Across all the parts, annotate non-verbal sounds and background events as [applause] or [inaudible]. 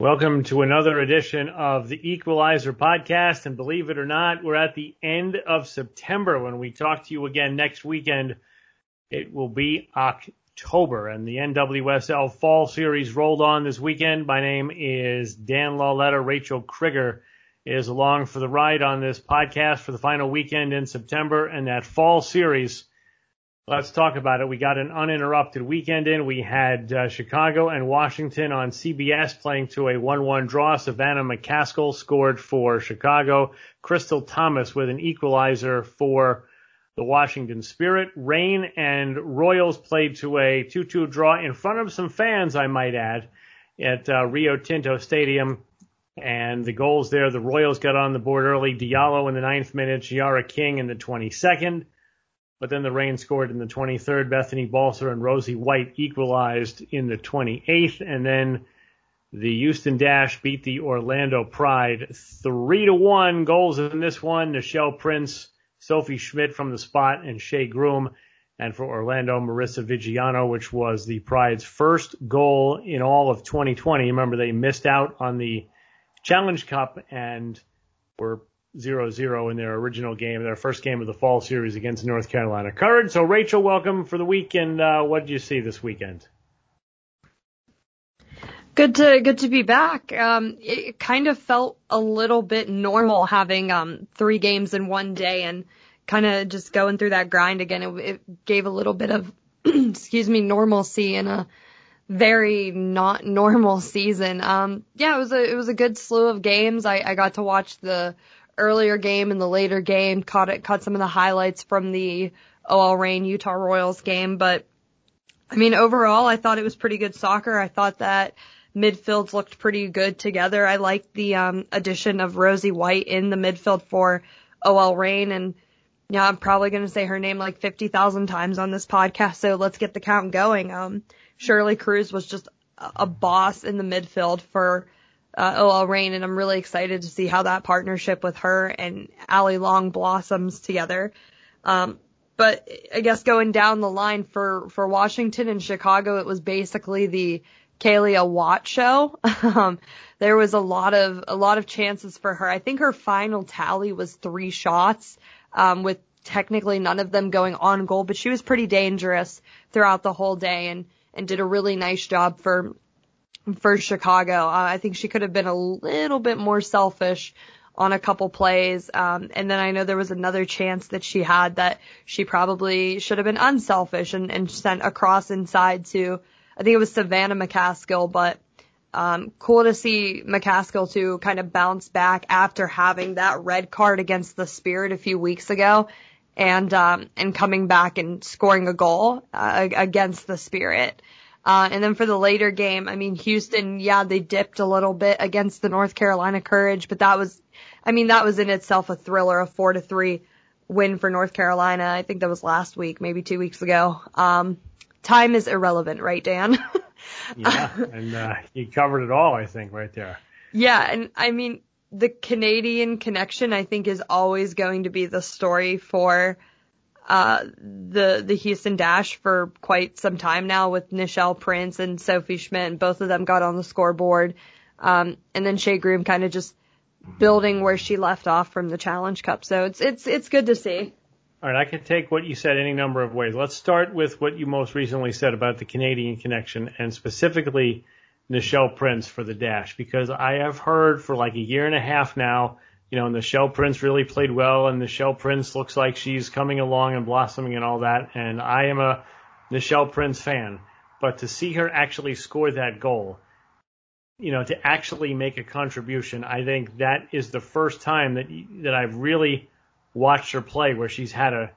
Welcome to another edition of the Equalizer podcast. And believe it or not, we're at the end of September when we talk to you again next weekend. It will be October and the NWSL Fall Series rolled on this weekend. My name is Dan Lauletta. Rachael Kriger is along for the ride on this podcast for the final weekend in September and that Fall Series Let's talk about it. We got an uninterrupted weekend in. We had uh, Chicago and Washington on CBS playing to a 1-1 draw. Savannah McCaskill scored for Chicago. Crystal Thomas with an equalizer for the Washington Spirit. Reign and Royals played to a 2-2 draw in front of some fans, I might add, at uh, Rio Tinto Stadium. And the goals there, the Royals got on the board early. Diallo in the ninth minute, Tziarra King in the 22nd. But then the Reign scored in the 23rd. Bethany Balcer and Rosie White equalized in the 28th. And then the Houston Dash beat the Orlando Pride three to one. Goals in this one: Nichelle Prince, Sophie Schmidt from the spot, and Shea Groom. And for Orlando, Marisa Viggiano, which was the Pride's first goal in all of 2020. Remember, they missed out on the Challenge Cup and were 0-0 in their original game, their first game of the fall series against North Carolina Courage. So Rachael, welcome for the weekend. Uh, what did you see this weekend? Good to good to be back. Um, it kind of felt a little bit normal having um, three games in one day and kind of just going through that grind again. It, it gave a little bit of [clears throat] excuse me normalcy in a very not normal [laughs] season. Um, yeah, it was a it was a good slew of games. I, I got to watch the earlier game and the later game. Caught it, caught some of the highlights from the OL Reign Utah Royals game, but I mean, overall, I thought it was pretty good soccer. I thought that midfields looked pretty good together. I liked the um, addition of Rosie White in the midfield for OL Reign, and yeah, I'm probably going to say her name like 50,000 times on this podcast. So let's get the count going. Um, Shirley Cruz was just a boss in the midfield for uh, OL Reign, and I'm really excited to see how that partnership with her and Allie Long blossoms together. Um, but I guess going down the line for, for Washington and Chicago, it was basically the Kealia Watt show. [laughs] um, there was a lot of, a lot of chances for her. I think her final tally was three shots, um, with technically none of them going on goal, but she was pretty dangerous throughout the whole day and, and did a really nice job for for Chicago. Uh, I think she could have been a little bit more selfish on a couple plays. Um, and then I know there was another chance that she had that she probably should have been unselfish and, and sent across inside to, I think it was Savannah McCaskill, but, um, cool to see McCaskill to kind of bounce back after having that red card against the Spirit a few weeks ago and, um, and coming back and scoring a goal, uh, against the Spirit. Uh, and then for the later game, I mean, Houston, yeah, they dipped a little bit against the North Carolina Courage, but that was, I mean, that was in itself a thriller, a four to three win for North Carolina. I think that was last week, maybe two weeks ago. Um, time is irrelevant, right, Dan? [laughs] yeah, and uh, you covered it all, I think, right there. Yeah, and I mean, the Canadian connection, I think, is always going to be the story for uh, the the Houston Dash for quite some time now with Nichelle Prince and Sophie Schmidt, both of them got on the scoreboard. Um, and then Shea Groom kind of just building where she left off from the Challenge Cup. So it's it's it's good to see. All right, I can take what you said any number of ways. Let's start with what you most recently said about the Canadian connection and specifically Nichelle Prince for the Dash, because I have heard for like a year and a half now you know, and Nichelle Prince really played well, and Nichelle Prince looks like she's coming along and blossoming and all that. And I am a Nichelle Prince fan, but to see her actually score that goal, you know, to actually make a contribution, I think that is the first time that that I've really watched her play where she's had a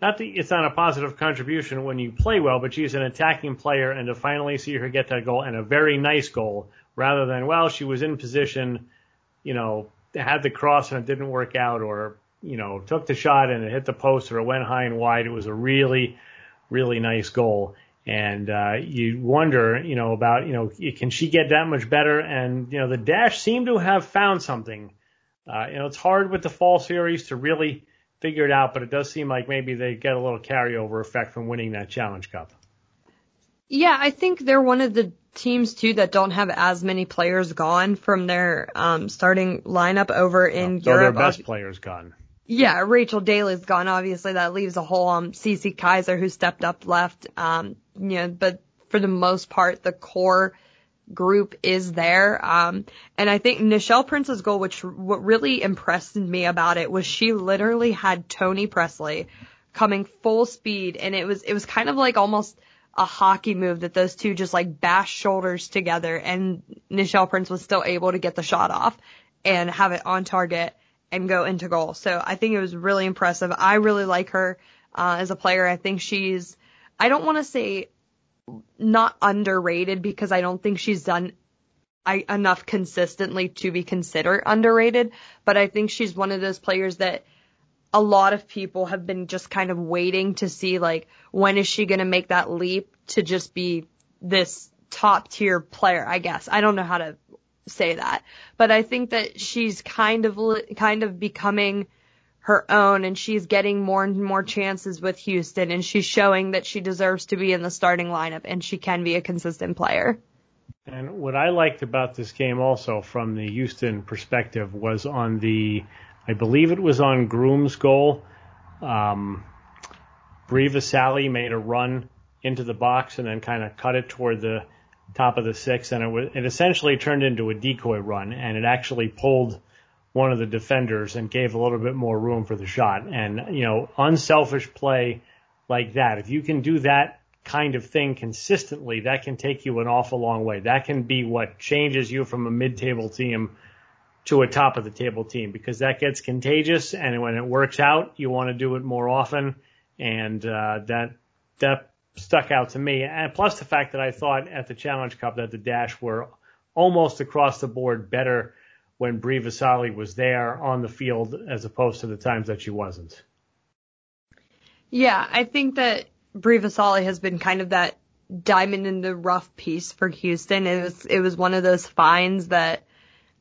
not that it's not a positive contribution when you play well, but she's an attacking player, and to finally see her get that goal and a very nice goal, rather than well, she was in position, you know, had the cross and it didn't work out, or you know, took the shot and it hit the post, or it went high and wide. It was a really, really nice goal, and uh, you wonder, you know, about you know, can she get that much better? And you know, the Dash seemed to have found something. Uh, you know, it's hard with the fall series to really figure it out, but it does seem like maybe they get a little carryover effect from winning that Challenge Cup. Yeah, I think they're one of the teams too that don't have as many players gone from their um, starting lineup over in so Europe. their best players gone. Yeah, Rachel Daly's gone. Obviously, that leaves a hole. Um, Cece Kizer, who stepped up, left. Um, you know, but for the most part, the core group is there. Um, and I think Nichelle Prince's goal, which what really impressed me about it was she literally had Toni Pressley coming full speed, and it was it was kind of like almost a hockey move that those two just like bashed shoulders together, and Nichelle Prince was still able to get the shot off and have it on target and go into goal. So I think it was really impressive. I really like her uh, as a player. I think she's I don't want to say not underrated because I don't think she's done I, enough consistently to be considered underrated, but I think she's one of those players that a lot of people have been just kind of waiting to see like when is she going to make that leap to just be this top tier player, I guess. I don't know how to say that, but I think that she's kind of kind of becoming her own and she's getting more and more chances with Houston and she's showing that she deserves to be in the starting lineup and she can be a consistent player. And what I liked about this game also from the Houston perspective was on the, I believe it was on Groom's goal. Um, Bri Visalli made a run into the box and then kind of cut it toward the top of the six and it was, it essentially turned into a decoy run and it actually pulled one of the defenders and gave a little bit more room for the shot. And, you know, unselfish play like that, if you can do that kind of thing consistently, that can take you an awful long way. That can be what changes you from a mid-table team to a top of the table team because that gets contagious and when it works out, you want to do it more often. And, uh, that, that stuck out to me. And plus the fact that I thought at the Challenge Cup that the Dash were almost across the board better when Bri Visalli was there on the field as opposed to the times that she wasn't. Yeah, I think that Bri Visalli has been kind of that diamond in the rough piece for Houston. It was it was one of those finds that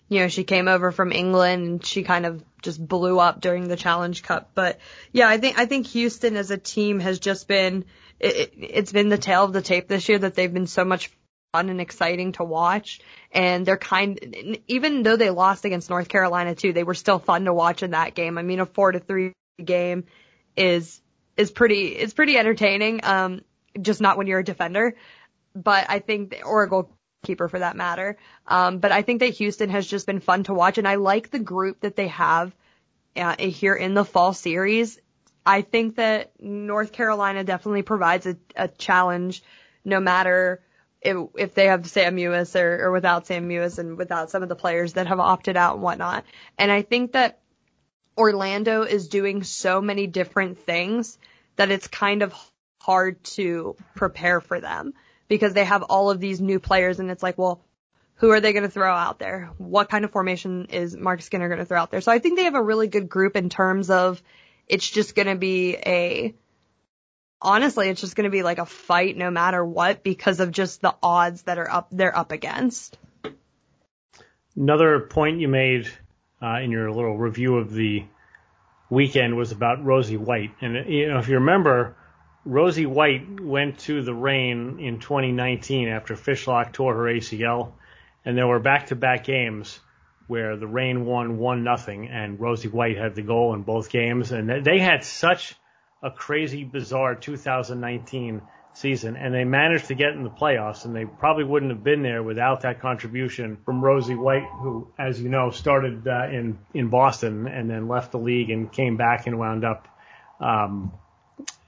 you know she came over from England and she kind of just blew up during the Challenge Cup. But yeah, I think I think Houston as a team has just been it, it's been the tail of the tape this year that they've been so much fun and exciting to watch. And they're kind, even though they lost against North Carolina too, they were still fun to watch in that game. I mean, a four to three game is, is pretty, it's pretty entertaining. Um, just not when you're a defender. But I think, or a goalkeeper for that matter. Um, but I think that Houston has just been fun to watch and I like the group that they have uh, here in the fall series. I think that North Carolina definitely provides a, a challenge no matter if, if they have Sam Mewis or, or without Sam Mewis and without some of the players that have opted out and whatnot. And I think that Orlando is doing so many different things that it's kind of hard to prepare for them because they have all of these new players and it's like, well, who are they going to throw out there? What kind of formation is Marc Skinner going to throw out there? So I think they have a really good group in terms of it's just going to be a honestly, it's just going to be like a fight no matter what because of just the odds that are up they're up against. Another point you made uh, in your little review of the weekend was about Rosie White, and you know if you remember, Rosie White went to the Reign in 2019 after Fishlock tore her ACL, and there were back-to-back games where the Reign won one nothing, and Rosie White had the goal in both games, and they had such a crazy, bizarre 2019 season, and they managed to get in the playoffs, and they probably wouldn't have been there without that contribution from Rosie White, who, as you know, started uh, in in Boston and then left the league and came back and wound up, um,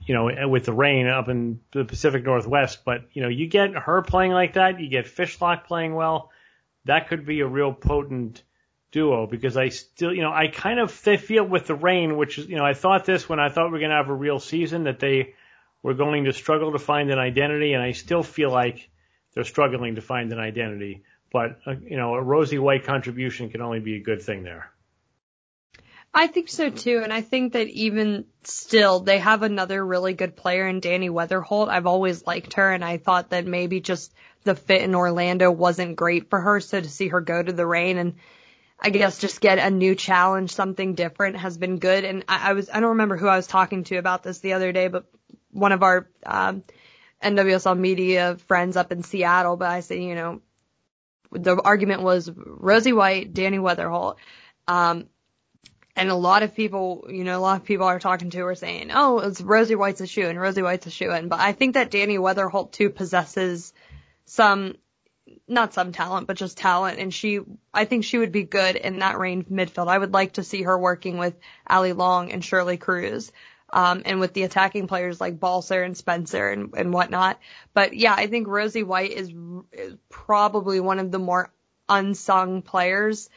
you know, with the Reign up in the Pacific Northwest. But you know, you get her playing like that, you get Fishlock playing well, that could be a real potent duo because I still, you know, I kind of feel with the Reign, which is, you know, I thought this when I thought we are going to have a real season that they were going to struggle to find an identity, and I still feel like they're struggling to find an identity. But uh, you know, a Rosie White contribution can only be a good thing there. I think so too, and I think that even still, they have another really good player in Dani Weatherholt. I've always liked her, and I thought that maybe just the fit in Orlando wasn't great for her, so to see her go to the Reign and I guess just get a new challenge, something different has been good. And I, I was, I don't remember who I was talking to about this the other day, but one of our um, NWSL media friends up in Seattle, but I said, you know, the argument was Rosie White, Dani Weatherholt. Um, and a lot of people, you know, a lot of people are talking to are saying, oh, it's Rosie White's a shoe and Rosie White's a shoe in. But I think that Dani Weatherholt too possesses some, not some talent, but just talent. And she, I think she would be good in that range midfield. I would like to see her working with Allie Long and Shirley Cruz um, and with the attacking players like Balcer and Spencer and, and whatnot. But yeah, I think Rosie White is, is probably one of the more unsung players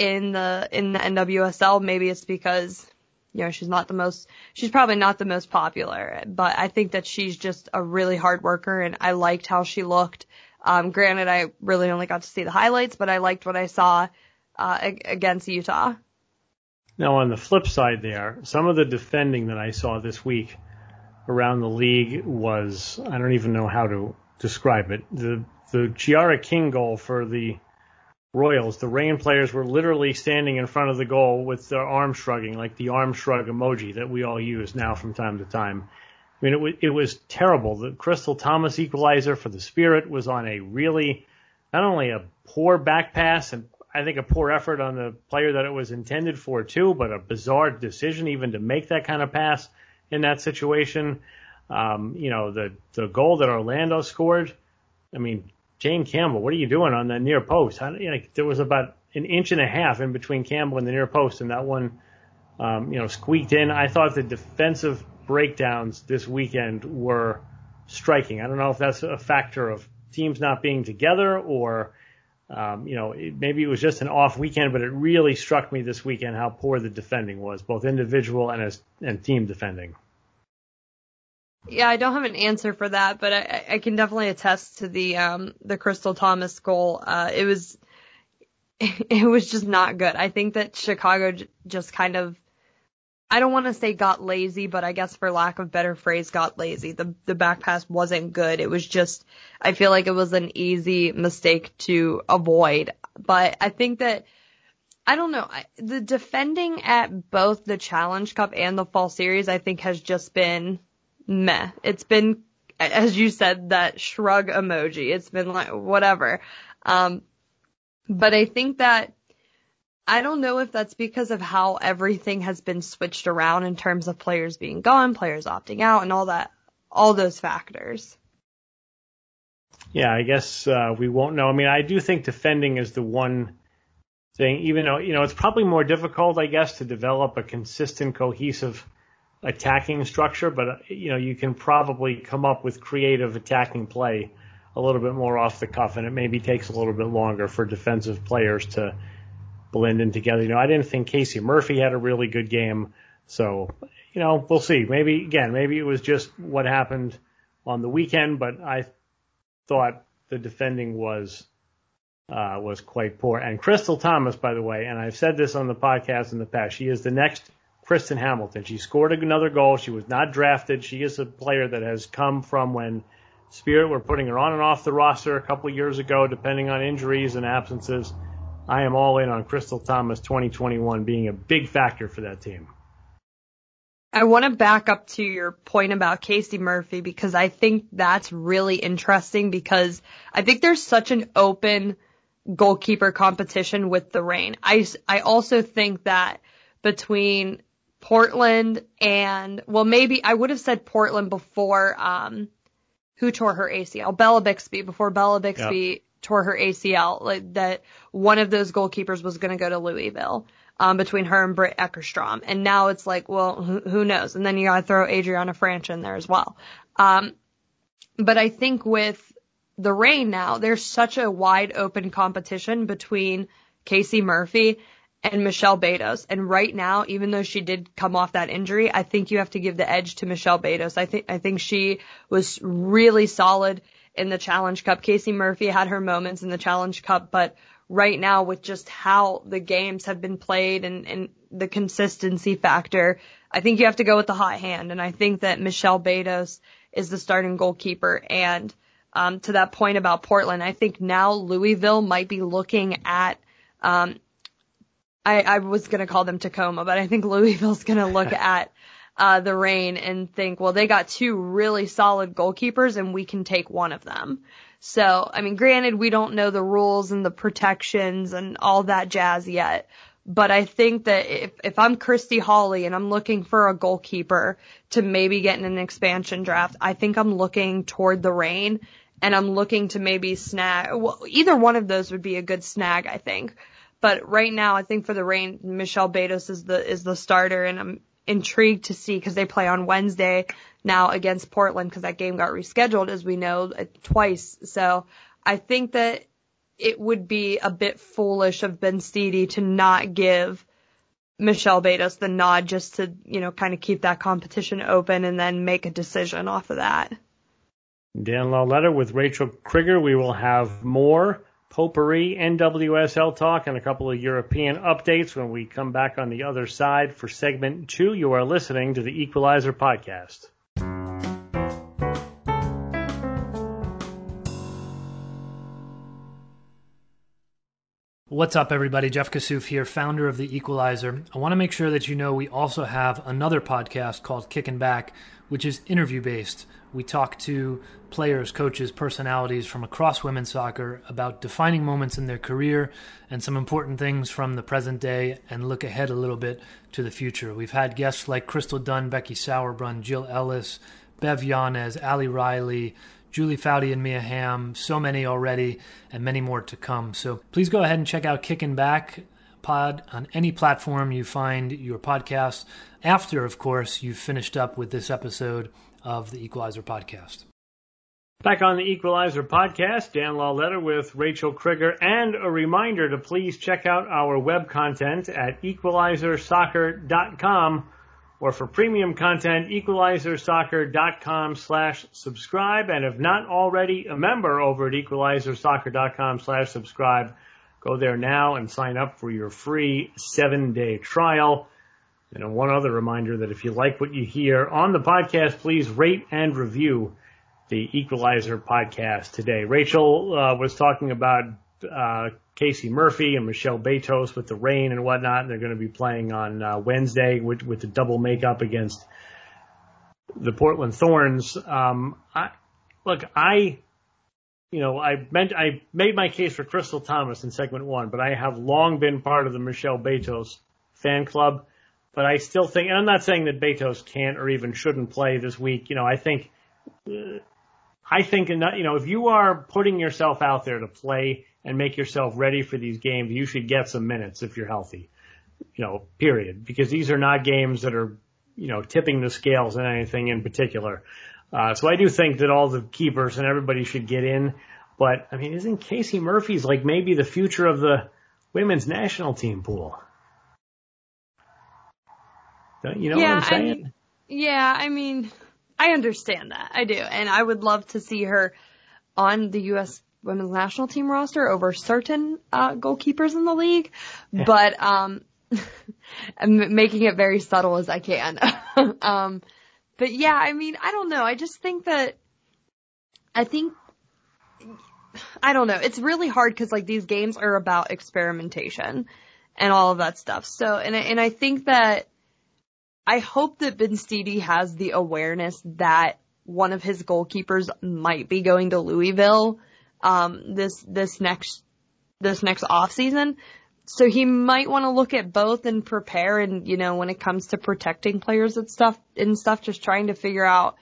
in the in the NWSL. Maybe it's because you know she's not the most she's probably not the most popular, but I think that she's just a really hard worker, and I liked how she looked. Um, granted, I really only got to see the highlights, but I liked what I saw uh, against Utah. Now, on the flip side, there, some of the defending that I saw this week around the league was I don't even know how to describe it. The the Tziarra King goal for the Royals, the Reign players were literally standing in front of the goal with their arms shrugging, like the arm shrug emoji that we all use now from time to time. I mean, it was, it was terrible. The Crystal Thomas equalizer for the Spirit was on a really, not only a poor back pass and I think a poor effort on the player that it was intended for too, but a bizarre decision even to make that kind of pass in that situation. Um, you know, the the goal that Orlando scored. I mean, Jane Campbell, what are you doing on that near post? How, you know, there was about an inch and a half in between Campbell and the near post, and that one, um, you know, squeaked in. I thought the defensive breakdowns this weekend were striking. I don't know if that's a factor of teams not being together or um, you know, it, maybe it was just an off weekend, but it really struck me this weekend how poor the defending was, both individual and as and team defending. Yeah, I don't have an answer for that, but I, I can definitely attest to the um, the Crystal Thomas goal. Uh, it was [laughs] it was just not good. I think that Chicago just kind of I don't want to say got lazy, but I guess for lack of better phrase, got lazy. The the back pass wasn't good. It was just I feel like it was an easy mistake to avoid. But I think that I don't know. The defending at both the Challenge Cup and the Fall Series, I think, has just been meh. It's been, as you said, that shrug emoji. It's been like whatever. Um, but I think that I don't know if that's because of how everything has been switched around in terms of players being gone, players opting out, and all that, all those factors. Yeah, I guess uh, we won't know. I mean, I do think defending is the one thing, even though, you know, it's probably more difficult, I guess, to develop a consistent, cohesive attacking structure, but, you know, you can probably come up with creative attacking play a little bit more off the cuff, and it maybe takes a little bit longer for defensive players to blend in together. You know, I didn't think Casey Murphy had a really good game. So, you know, we'll see. Maybe, again, maybe it was just what happened on the weekend, but I thought the defending was, uh, was quite poor. And Crystal Thomas, by the way, and I've said this on the podcast in the past, she is the next Kristen Hamilton. She scored another goal. She was not drafted. She is a player that has come from when Spirit were putting her on and off the roster a couple of years ago, depending on injuries and absences. I am all in on Crystal Thomas 2021 being a big factor for that team. I want to back up to your point about Casey Murphy because I think that's really interesting because I think there's such an open goalkeeper competition with the Reign. I, I also think that between Portland and, well, maybe I would have said Portland before, um, who tore her ACL? Bella Bixby before Bella Bixby yep. tore her ACL. Like that one of those goalkeepers was going to go to Louisville. Um, between her and Britt Eckerstrom. And now it's like, well, who, who knows? And then you gotta throw Adrianna Franch in there as well. Um, but I think with the Reign now, there's such a wide open competition between Casey Murphy and Michelle Betos. And right now, even though she did come off that injury, I think you have to give the edge to Michelle Betos. I think, I think she was really solid in the Challenge Cup. Casey Murphy had her moments in the Challenge Cup, but right now with just how the games have been played and, and the consistency factor, I think you have to go with the hot hand. And I think that Michelle Betos is the starting goalkeeper. And, um, to that point about Portland, I think now Louisville might be looking at, um, I, I was going to call them Tacoma, but I think Louisville's going to look [laughs] at uh, the Reign and think, well, they got two really solid goalkeepers and we can take one of them. So, I mean, granted, we don't know the rules and the protections and all that jazz yet, but I think that if, if I'm Christy Holly and I'm looking for a goalkeeper to maybe get in an expansion draft, I think I'm looking toward the Reign and I'm looking to maybe snag, well, either one of those would be a good snag, I think. But right now, I think for the Reign, Michelle Betos is the is the starter, and I'm intrigued to see because they play on Wednesday now against Portland because that game got rescheduled, as we know, uh, twice. So I think that it would be a bit foolish of Benstiti to not give Michelle Betos the nod just to, you know, kind of keep that competition open and then make a decision off of that. Dan Lauletta with Rachael Kriger. We will have more potpourri, NWSL talk, and a couple of European updates when we come back on the other side for segment two. You are listening to the Equalizer Podcast. What's up, everybody? Jeff Kassouf here, founder of The Equalizer. I want to make sure that you know we also have another podcast called Kicking Back, which is interview based. We talk to players, coaches, personalities from across women's soccer about defining moments in their career and some important things from the present day and look ahead a little bit to the future. We've had guests like Crystal Dunn, Becky Sauerbrunn, Jill Ellis, Bev Yanez, Ali Riley, Julie Foudy and Mia Hamm, so many already, and many more to come. So please go ahead and check out Kicking Back Pod on any platform you find your podcast. After, of course, you've finished up with this episode of the Equalizer podcast. Back on the Equalizer podcast, Dan Lauletta with Rachael Kriger, and a reminder to please check out our web content at equalizersoccer.com or for premium content, equalizersoccer.com slash subscribe. And if not already a member over at equalizersoccer.com slash subscribe, go there now and sign up for your free seven day trial. And one other reminder that if you like what you hear on the podcast, please rate and review the Equalizer podcast today. Rachael uh, was talking about uh, Casey Murphy and Michelle Betos with the Reign and whatnot. And they're going to be playing on uh, Wednesday with, with the double makeup against the Portland Thorns. Um, I, look, I, you know, I meant I made my case for Crystal Thomas in segment one, but I have long been part of the Michelle Betos fan club. But I still think, and I'm not saying that Betos can't or even shouldn't play this week. You know, I think, uh, I think, you know, if you are putting yourself out there to play and make yourself ready for these games, you should get some minutes if you're healthy. You know, period. Because these are not games that are, you know, tipping the scales in anything in particular. Uh, so I do think that all the keepers and everybody should get in. But I mean, isn't Casey Murphy's like maybe the future of the women's national team pool? Don't You know yeah, what I'm saying? I mean, yeah, I mean, I understand that. I do. And I would love to see her on the U.S. women's national team roster over certain uh, goalkeepers in the league. Yeah. But, um, [laughs] I'm making it very subtle as I can. [laughs] um, but yeah, I mean, I don't know. I just think that, I think, I don't know. It's really hard because like these games are about experimentation and all of that stuff. So, and and I think that I hope that Benstiti has the awareness that one of his goalkeepers might be going to Louisville um, this this next this next off season. So he might want to look at both and prepare. And you know, when it comes to protecting players and stuff and stuff, just trying to figure out,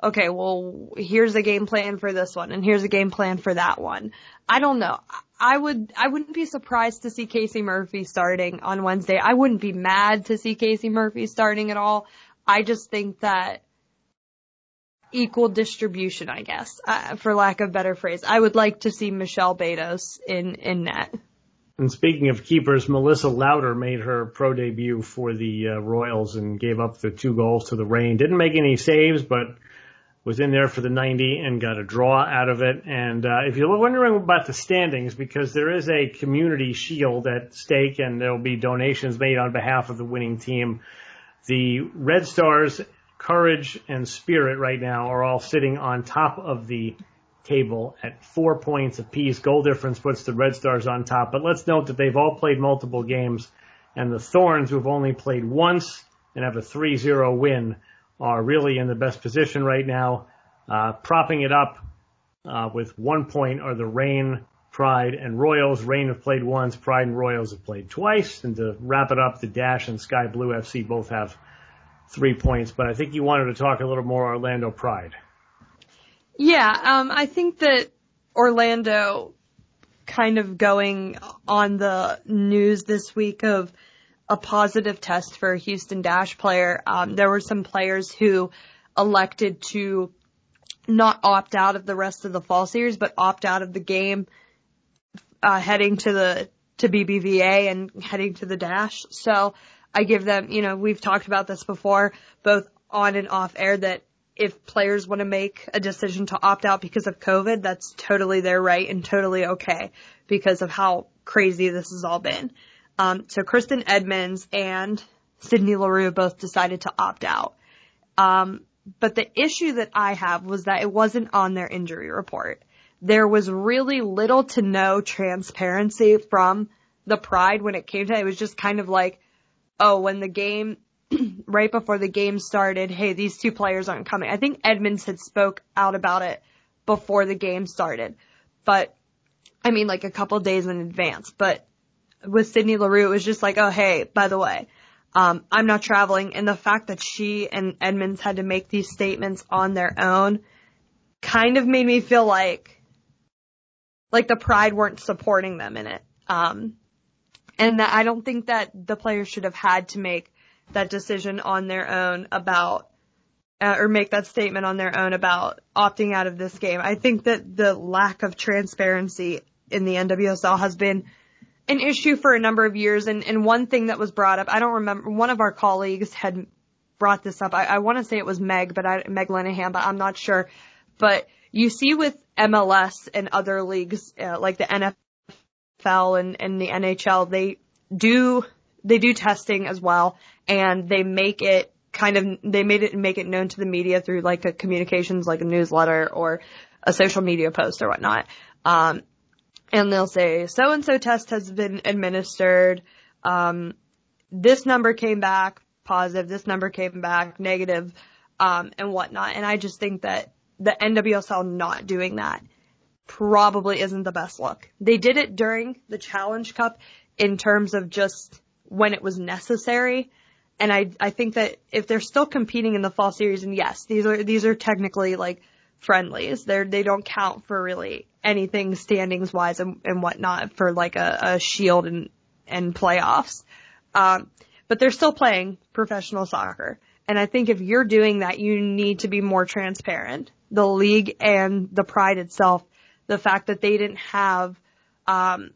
okay, well, here's a game plan for this one and here's a game plan for that one. I don't know. I would, I wouldn't be surprised to see Casey Murphy starting on Wednesday. I wouldn't be mad to see Casey Murphy starting at all. I just think that equal distribution, I guess, uh, for lack of better phrase. I would like to see Michelle Betos in, in net. And speaking of keepers, Melissa Lowder made her pro debut for the uh, Royals and gave up the two goals to the Reign. Didn't make any saves, but was in there for the 90 and got a draw out of it. And uh, if you're wondering about the standings, because there is a community shield at stake and there'll be donations made on behalf of the winning team, the Red Stars, Courage, and Spirit right now are all sitting on top of the table at four points apiece. Goal difference puts the Red Stars on top. But let's note that they've all played multiple games, and the Thorns, who've only played once and have a 3-0 win, are really in the best position right now. Uh, propping it up uh, with one point are the Reign, Pride, and Royals. Reign have played once, Pride and Royals have played twice. And to wrap it up, the Dash and Sky Blue FC both have three points. But I think you wanted to talk a little more Orlando Pride. Yeah, um, I think that Orlando kind of going on the news this week of a positive test for a Houston Dash player. Um, there were some players who elected to not opt out of the rest of the fall series, but opt out of the game, uh, heading to the, to BBVA and heading to the Dash. So I give them, you know, we've talked about this before, both on and off air that if players want to make a decision to opt out because of COVID, that's totally their right and totally okay because of how crazy this has all been. Um, so Kristen Edmonds and Sydney Leroux both decided to opt out. Um, but the issue that I have was that it wasn't on their injury report. There was really little to no transparency from the pride when it came to it. It was just kind of like, oh, when the game [clears throat] right before the game started, hey, these two players aren't coming. I think Edmonds had spoke out about it before the game started, but I mean like a couple days in advance. But with Sydney Leroux, it was just like, oh hey, by the way, um, I'm not traveling, and the fact that she and Edmonds had to make these statements on their own kind of made me feel like like the pride weren't supporting them in it. Um, and that I don't think that the players should have had to make that decision on their own about uh, or make that statement on their own about opting out of this game. I think that the lack of transparency in the NWSL has been an issue for a number of years. And, and one thing that was brought up, I don't remember, one of our colleagues had brought this up. I, I want to say it was Meg, but I, Meg Linehan, but I'm not sure. But you see with MLS and other leagues, uh, like the NFL and, and the NHL, they do, they do testing as well and they make it kind of they made it make it known to the media through like a communications like a newsletter or a social media post or whatnot. Um, and they'll say so and so test has been administered. Um, this number came back positive. This number came back negative, um, and whatnot. And I just think that the NWSL not doing that probably isn't the best look. They did it during the Challenge Cup in terms of just when it was necessary and I I think that if they're still competing in the fall series, and yes, these are these are technically like friendlies. They're they don't count for really anything standings wise and, and whatnot for like a, a shield and and playoffs. Um, but they're still playing professional soccer. And I think if you're doing that, you need to be more transparent. The league and the pride itself, the fact that they didn't have, um,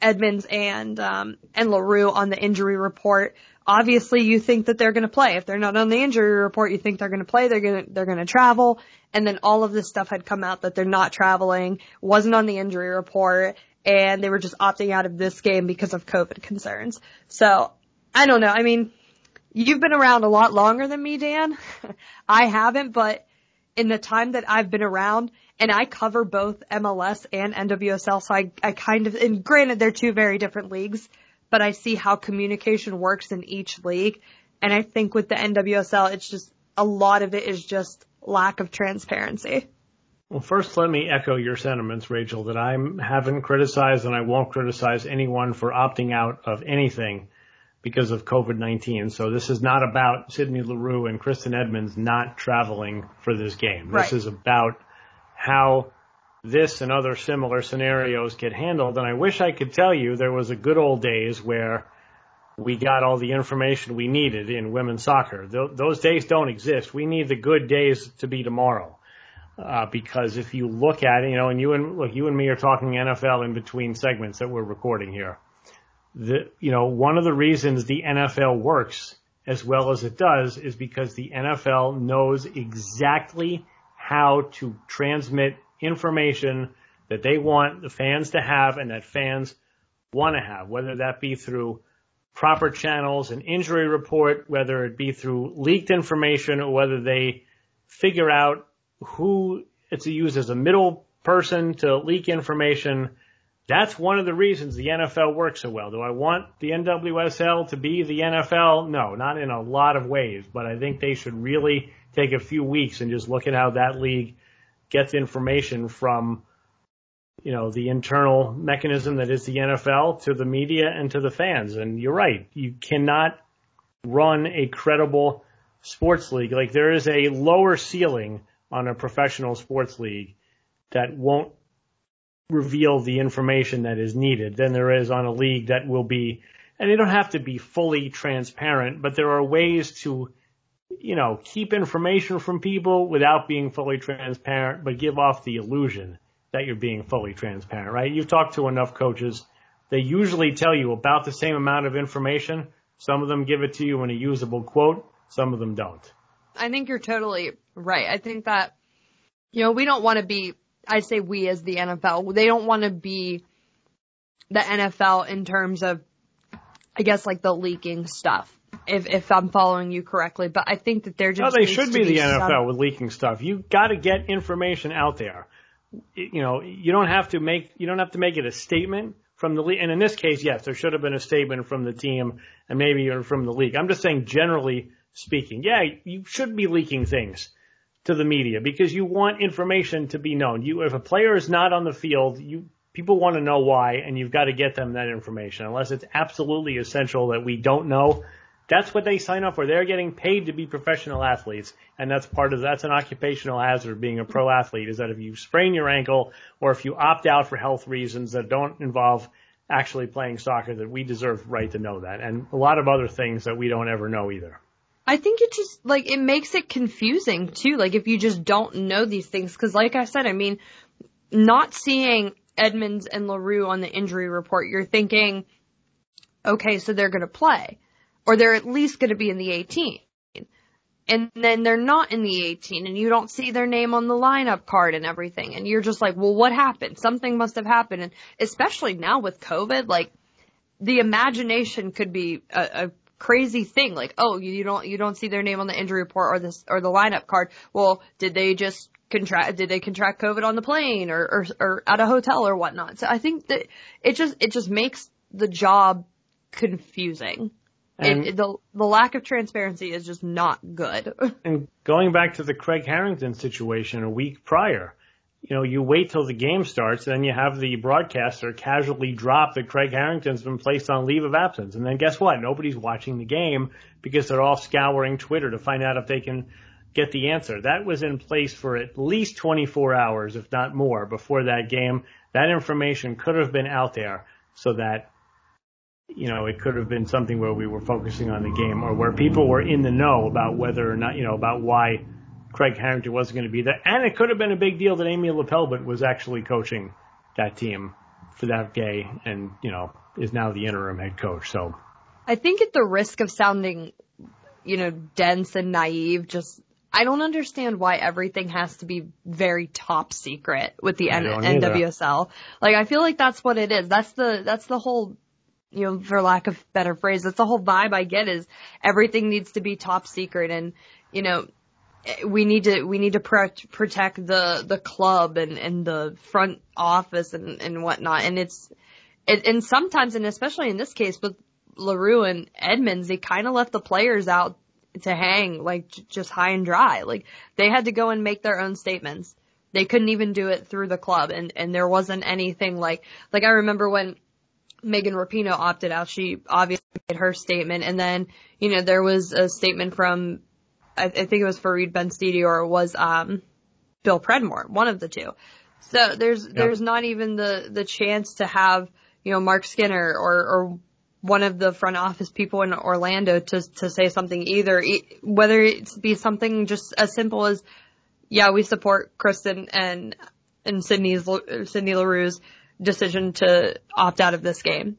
Edmonds and um, and Leroux on the injury report. Obviously, you think that they're going to play. If they're not on the injury report, you think they're going to play. They're going to they're going to travel. And then all of this stuff had come out that they're not traveling, wasn't on the injury report, and they were just opting out of this game because of COVID concerns. So I don't know. I mean, you've been around a lot longer than me, Dan. [laughs] I haven't, but in the time that I've been around, and I cover both MLS and NWSL, so I, I kind of, and granted they're two very different leagues, but I see how communication works in each league. And I think with the NWSL, it's just, a lot of it is just lack of transparency. Well, first, let me echo your sentiments, Rachael, that I haven't criticized and I won't criticize anyone for opting out of anything because of COVID-19. So this is not about Sydney Leroux and Kristen Edmonds not traveling for this game. Right. This is about how this and other similar scenarios get handled. And I wish I could tell you there was a good old days where we got all the information we needed in women's soccer. Th- those days don't exist. We need the good days to be tomorrow. Uh, because if you look at it, you know, and you and look, you and me are talking NFL in between segments that we're recording here. The, you know, one of the reasons the NFL works as well as it does is because the NFL knows exactly how to transmit information that they want the fans to have and that fans want to have, whether that be through proper channels, an injury report, whether it be through leaked information or whether they figure out who it's used as a middle person to leak information. That's one of the reasons the NFL works so well. Do I want the NWSL to be the NFL? No, not in a lot of ways, but I think they should really take a few weeks and just look at how that league gets information from you know, the internal mechanism that is the NFL to the media and to the fans. And you're right. You cannot run a credible sports league. Like there is a lower ceiling on a professional sports league that won't reveal the information that is needed than there is on a league that will be, and they don't have to be fully transparent, but there are ways to, you know, keep information from people without being fully transparent, but give off the illusion that you're being fully transparent, right? You've talked to enough coaches. They usually tell you about the same amount of information. Some of them give it to you in a usable quote. Some of them don't. I think you're totally right. I think that, you know, we don't want to be, I say we as the NFL, they don't want to be the NFL in terms of, I guess, like the leaking stuff. If, if I'm following you correctly, but I think that they're just. No, they should to be the NFL some- with leaking stuff. You got to get information out there. You know, you don't have to make you don't have to make it a statement from the league. And in this case, yes, there should have been a statement from the team and maybe even from the league. I'm just saying, generally speaking, yeah, you should be leaking things to the media because you want information to be known. You, if a player is not on the field, you people want to know why, and you've got to get them that information. Unless it's absolutely essential that we don't know, that's what they sign up for. They're getting paid to be professional athletes, and that's part of that's an occupational hazard of being a pro athlete. Is that if you sprain your ankle or if you opt out for health reasons that don't involve actually playing soccer, that we deserve right to know that, and a lot of other things that we don't ever know either. I think it just like it makes it confusing too. Like if you just don't know these things, because like I said, I mean, not seeing Edmonds and Leroux on the injury report, you're thinking, okay, so they're going to play, or they're at least going to be in the 18. And then they're not in the 18 and you don't see their name on the lineup card and everything. And you're just like, well, what happened? Something must have happened. And especially now with COVID, like the imagination could be a, a crazy thing. Like, oh, you, don't, you don't see their name on the injury report or this, or the lineup card. Well, did they just contract, did they contract COVID on the plane or, or, or at a hotel or whatnot? So I think that it just, it just makes the job confusing. And- it, the, the lack of transparency is just not good. [laughs] And going back to the Craig Harrington situation a week prior, you know, you wait till the game starts, then you have the broadcaster casually drop that Craig Harrington's been placed on leave of absence. And then guess what? Nobody's watching the game because they're all scouring Twitter to find out if they can get the answer. That was in place for at least 24 hours, if not more, before that game. That information could have been out there so that you know, it could have been something where we were focusing on the game or where people were in the know about whether or not, you know, about why Craig Harrington wasn't going to be there. And it could have been a big deal that Amy LePeilbet was actually coaching that team for that day and, you know, is now the interim head coach. So I think at the risk of sounding, you know, dense and naive, just I don't understand why everything has to be very top secret with the N- NWSL. Like I feel like that's what it is. That's the that's the whole you know, for lack of better phrase, that's the whole vibe I get is everything needs to be top secret and, you know, we need to, we need to pro- protect the, the club and, and the front office and, and whatnot. And it's, it, and sometimes, and especially in this case with Leroux and Edmonds, they kind of left the players out to hang, like just high and dry. Like they had to go and make their own statements. They couldn't even do it through the club and, and there wasn't anything like, like I remember when Megan Rapinoe opted out. She obviously made her statement, and then you know there was a statement from I, I think it was Farid Benstiti or it was um, Bill Predmore, one of the two. So there's yep. there's not even the the chance to have you know Marc Skinner or or one of the front office people in Orlando to to say something either, whether it be something just as simple as, yeah, we support Kristen and and Sydney's Sydney Leroux's decision to opt out of this game.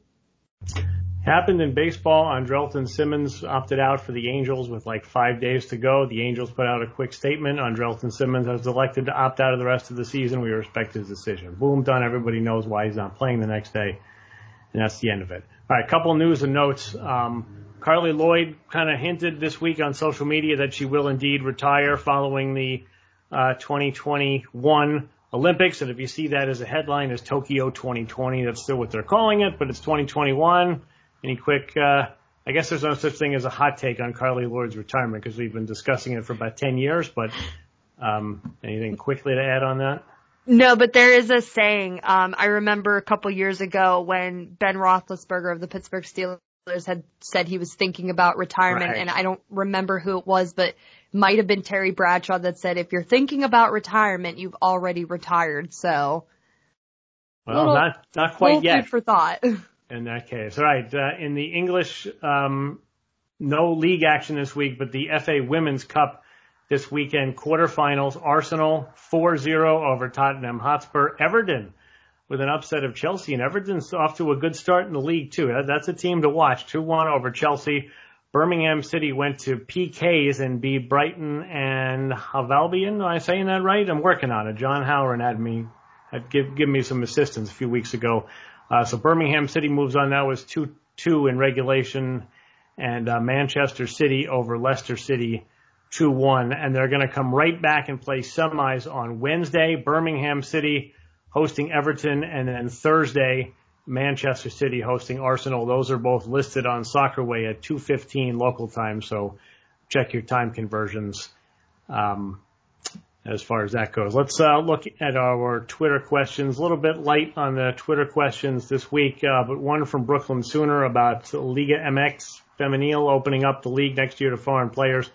Happened in baseball. Andrelton Simmons opted out for the Angels with like five days to go. The Angels put out a quick statement. Andrelton Simmons has elected to opt out of the rest of the season. We respect his decision. Boom, done. Everybody knows why he's not playing the next day. And that's the end of it. All right, couple news and notes. Um, Carli Lloyd kind of hinted this week on social media that she will indeed retire following the uh, 2021 Olympics. And if you see that as a headline as Tokyo 2020, that's still what they're calling it, but it's 2021. Any quick, uh, I guess there's no such thing as a hot take on Carli Lloyd's retirement because we've been discussing it for about 10 years, but um, anything quickly to add on that? No, but there is a saying. Um, I remember a couple years ago when Ben Roethlisberger of the Pittsburgh Steelers had said he was thinking about retirement, right. and I don't remember who it was, but might have been Terry Bradshaw that said, "If you're thinking about retirement, you've already retired." So, well, little, not not quite yet. For thought. [laughs] in that case. All right. Uh, in the English, um, no league action this week, but the FA Women's Cup this weekend quarterfinals. Arsenal 4-0 over Tottenham Hotspur. Everton with an upset of Chelsea, and Everton's off to a good start in the league too. That's a team to watch. 2-1 over Chelsea. Birmingham City went to PKs and beat Brighton and Hove Albion. Am I saying that right? I'm working on it. John Howard had me, had give, give me some assistance a few weeks ago. Uh, so Birmingham City moves on. That was 2-2 in regulation. And uh, Manchester City over Leicester City 2-1. And they're going to come right back and play semis on Wednesday. Birmingham City hosting Everton. And then Thursday, Manchester City hosting Arsenal. Those are both listed on Soccerway at 2.15 local time. So check your time conversions. Um, as far as that goes. Let's uh, look at our Twitter questions. A little bit light on the Twitter questions this week, uh, but one from Brooklyn Sooner about Liga MX Femenil opening up the league next year to foreign players.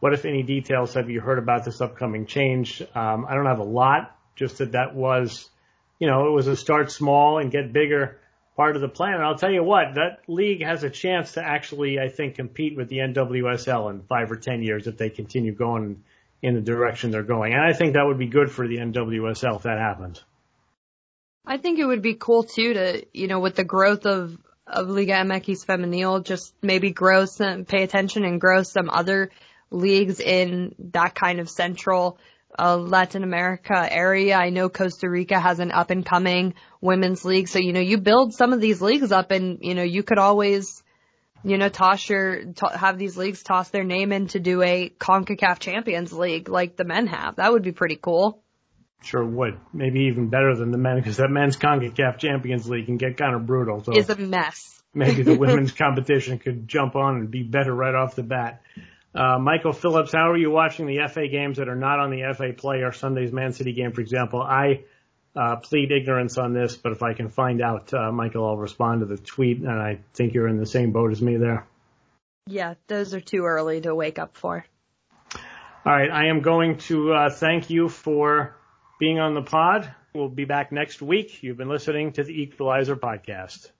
What, if any, details have you heard about this upcoming change? Um, I don't have a lot, just that that was, you know, it was a start small and get bigger part of the plan. And I'll tell you what, that league has a chance to actually, I think, compete with the NWSL in five or ten years if they continue going in the direction they're going. And I think that would be good for the NWSL if that happens. I think it would be cool too to, you know, with the growth of, of Liga MX Femenil, just maybe grow some, pay attention and grow some other leagues in that kind of central uh, Latin America area. I know Costa Rica has an up and coming women's league. So, you know, you build some of these leagues up and, you know, you could always you know, toss your, to, have these leagues toss their name in to do a CONCACAF Champions League like the men have. That would be pretty cool. Sure would. Maybe even better than the men because that men's CONCACAF Champions League can get kind of brutal. So it's a mess. maybe the [laughs] women's competition could jump on and be better right off the bat. Uh, Michael Phillips, how are you watching the FA games that are not on the FA Play or Sunday's Man City game, for example? I uh, plead ignorance on this, but if I can find out, uh, Michael, I'll respond to the tweet, and I think you're in the same boat as me there. Yeah, those are too early to wake up for. All right, I am going to uh, thank you for being on the pod. We'll be back next week. You've been listening to the Equalizer Podcast.